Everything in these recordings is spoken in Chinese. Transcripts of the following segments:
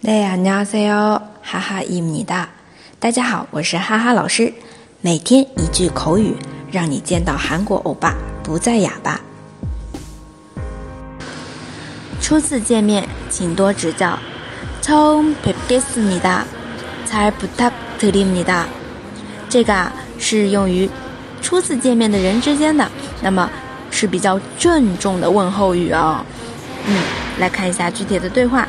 네 안녕하세요. 하하입니다. 大家好，我是哈哈老师。每天一句口语，让你见到韩国欧巴不再哑巴。初次见面，请多指教。처음뵙겠습니다 잘 부탁드립니다。这个啊是用于初次见面的人之间的，那么是比较郑重的问候语哦。嗯，来看一下具体的对话。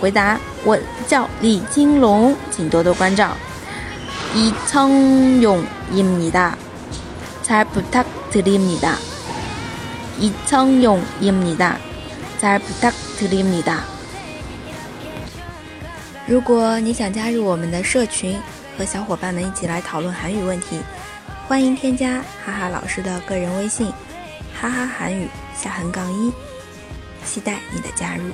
回答，我叫李金龙，请多多关照。이청용입니다 잘 부탁드립니다. 이청용입니다. 잘 부탁드립니다. 如果你想加入我们的社群，和小伙伴们一起来讨论韩语问题，欢迎添加哈哈老师的个人微信“哈哈韩语下横杠一”，期待你的加入。